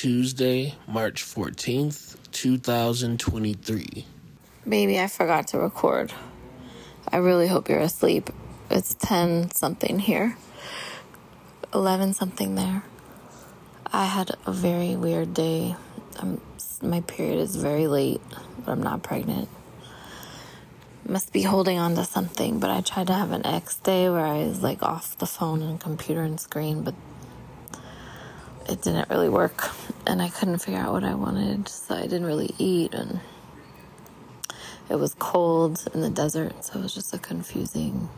Tuesday, March 14th, 2023. Baby, I forgot to record. I really hope you're asleep. It's 10 something here, 11 something there. I had a very weird day. I'm, my period is very late, but I'm not pregnant. Must be holding on to something, but I tried to have an X day where I was like off the phone and computer and screen, but it didn't really work. And I couldn't figure out what I wanted, so I didn't really eat. And it was cold in the desert, so it was just a confusing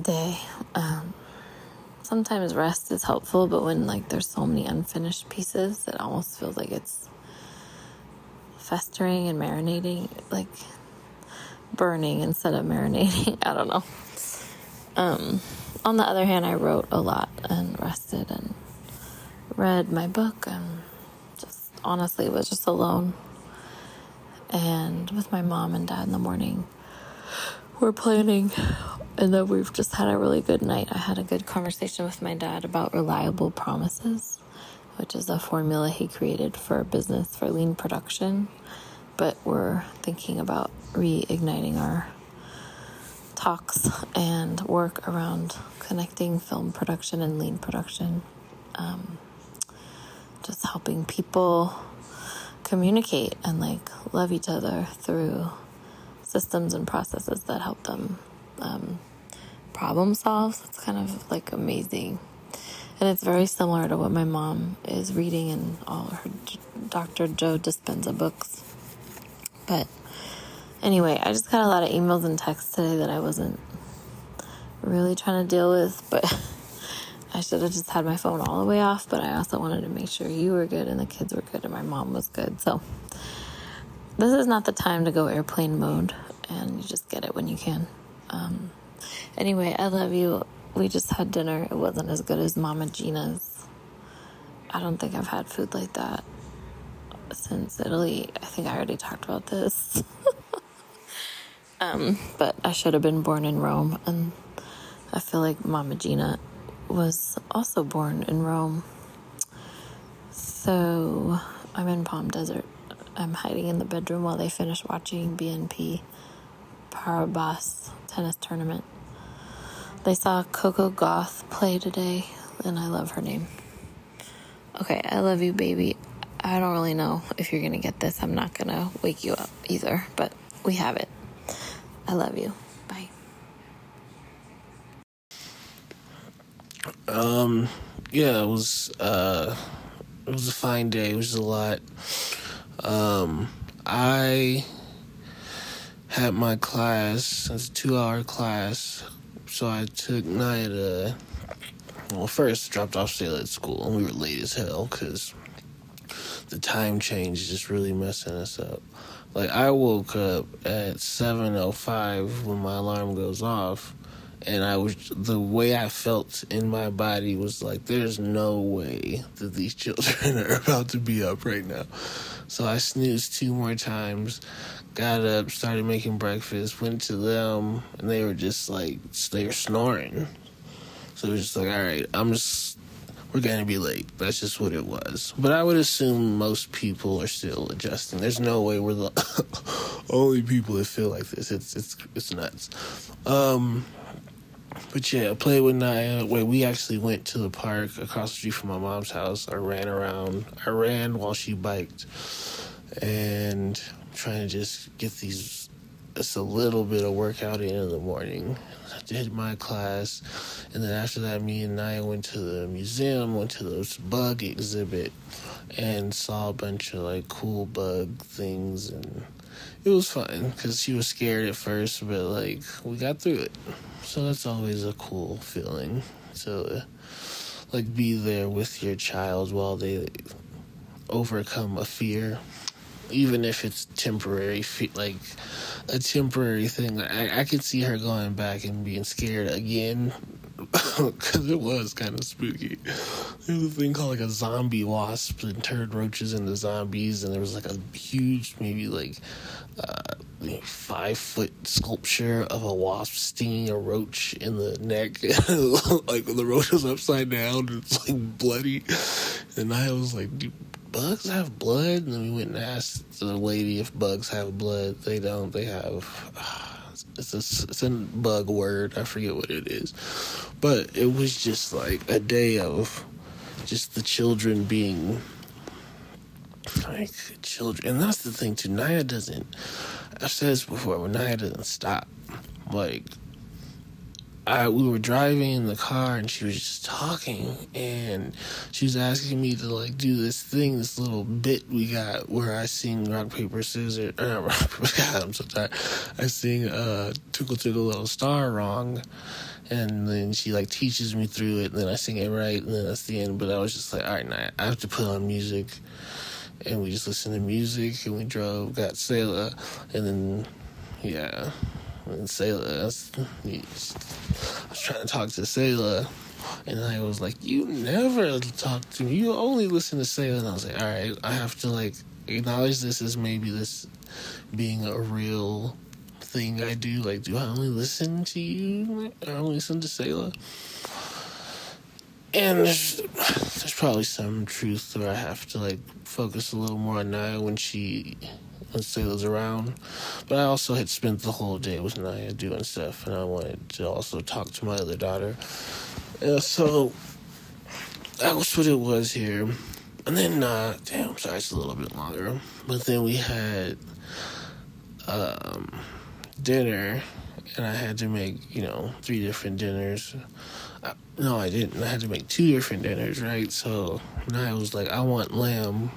day. Um, sometimes rest is helpful, but when like there's so many unfinished pieces, it almost feels like it's festering and marinating, like burning instead of marinating. I don't know. Um, on the other hand, I wrote a lot and rested and read my book and just honestly was just alone and with my mom and dad in the morning. We're planning and then we've just had a really good night. I had a good conversation with my dad about reliable promises, which is a formula he created for a business for lean production. But we're thinking about reigniting our talks and work around connecting film production and lean production. Um, just helping people communicate and like love each other through systems and processes that help them um, problem solve. So it's kind of like amazing. And it's very similar to what my mom is reading in all her Dr. Joe Dispenza books. But anyway, I just got a lot of emails and texts today that I wasn't really trying to deal with, but I should have just had my phone all the way off. But I also wanted to make sure you were good and the kids were good and my mom was good. So this is not the time to go airplane mode, and you just get it when you can. Um, anyway, I love you. We just had dinner. It wasn't as good as Mama Gina's. I don't think I've had food like that since Italy. I think I already talked about this. um, but I should have been born in Rome, and I feel like Mama Gina was also born in Rome. So I'm in Palm Desert. I'm hiding in the bedroom while they finish watching BNP Paribas tennis tournament. They saw Coco Gauff play today, and I love her name. Okay, I love you, baby. I don't really know if you're gonna get this. I'm not gonna wake you up either, but we have it. I love you. Bye. Um, yeah, it was uh, it was a fine day. It was a lot. Um, I had my class. It's a two-hour class, so I took Naya Well, first dropped off Selah at school, and we were late as hell because the time change is just really messing us up. Like I woke up at seven oh five when my alarm goes off, and I was the way I felt in my body was like, there's no way that these children are about to be up right now. So I snoozed two more times, got up, started making breakfast, went to them, and they were just like they were snoring. So it was just like, all right, I'm just we're gonna be late. That's just what it was. But I would assume most people are still adjusting. There's no way we're the only people that feel like this. It's it's it's nuts. Um, but yeah, I played with Naya. Wait, we actually went to the park across the street from my mom's house. I ran around. I ran while she biked, and I'm trying to just get these just a little bit of workout in the morning. I did my class, and then after that, me and Naya went to the museum, went to this bug exhibit, and saw a bunch of like cool bug things, and it was fun because she was scared at first, but like we got through it. So that's always a cool feeling to uh, like be there with your child while they overcome a fear even if it's temporary, like a temporary thing. I, I could see her going back and being scared again because it was kind of spooky. There was a thing called like a zombie wasp and turned roaches into zombies, and there was like a huge, maybe like uh, five foot sculpture of a wasp stinging a roach in the neck. like the roach was upside down, and it's like bloody. and I was like, do bugs have blood? And then we went and asked the lady if bugs have blood. They don't. They have. Uh, it's a, it's a bug word. I forget what it is. But it was just like a day of just the children being like children. And that's the thing too. Naya doesn't, I've said this before, but Naya doesn't stop. Like, I we were driving in the car and she was just talking and she was asking me to like do this thing, this little bit we got where I sing rock paper scissors. Uh, rock, God, I'm so tired. I sing uh, "Twinkle Twinkle Little Star" wrong, and then she like teaches me through it. And then I sing it right, and then that's the end. But I was just like, all right, now I have to put on music, and we just listened to music and we drove, got Selah, and then yeah and Selah. I was, trying to talk to Selah, and I was like, "You never talk to me. You only listen to Selah." And I was like, "All right, I have to like acknowledge this as maybe this being a real thing I do. Like, do I only listen to you? I only listen to Selah." And there's, there's probably some truth where I have to like focus a little more on Naya when she when Selah's around. But I also had spent the whole day with Naya doing stuff, and I wanted to also talk to my other daughter. Uh, so that was what it was here. And then, uh, damn, sorry, it's a little bit longer. But then we had um, dinner, and I had to make, you know, three different dinners. I, no, I didn't. I had to make two different dinners, right? So Naya was like, I want lamb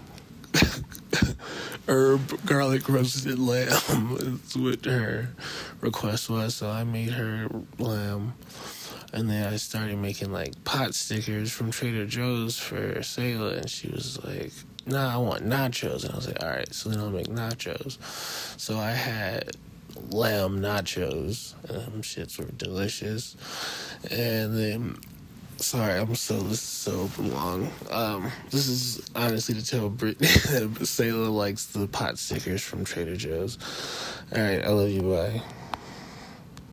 herb garlic roasted lamb. That's what her request was. So I made her lamb. And then I started making like pot stickers from Trader Joe's for Selah. And she was like, nah, I want nachos. And I was like, all right, so then I'll make nachos. So I had lamb nachos. And them shits were delicious. And then Sorry, I'm so this is so long. Um, this is honestly to tell Brittany that Selah likes the pot stickers from Trader Joe's. All right, I love you. Bye.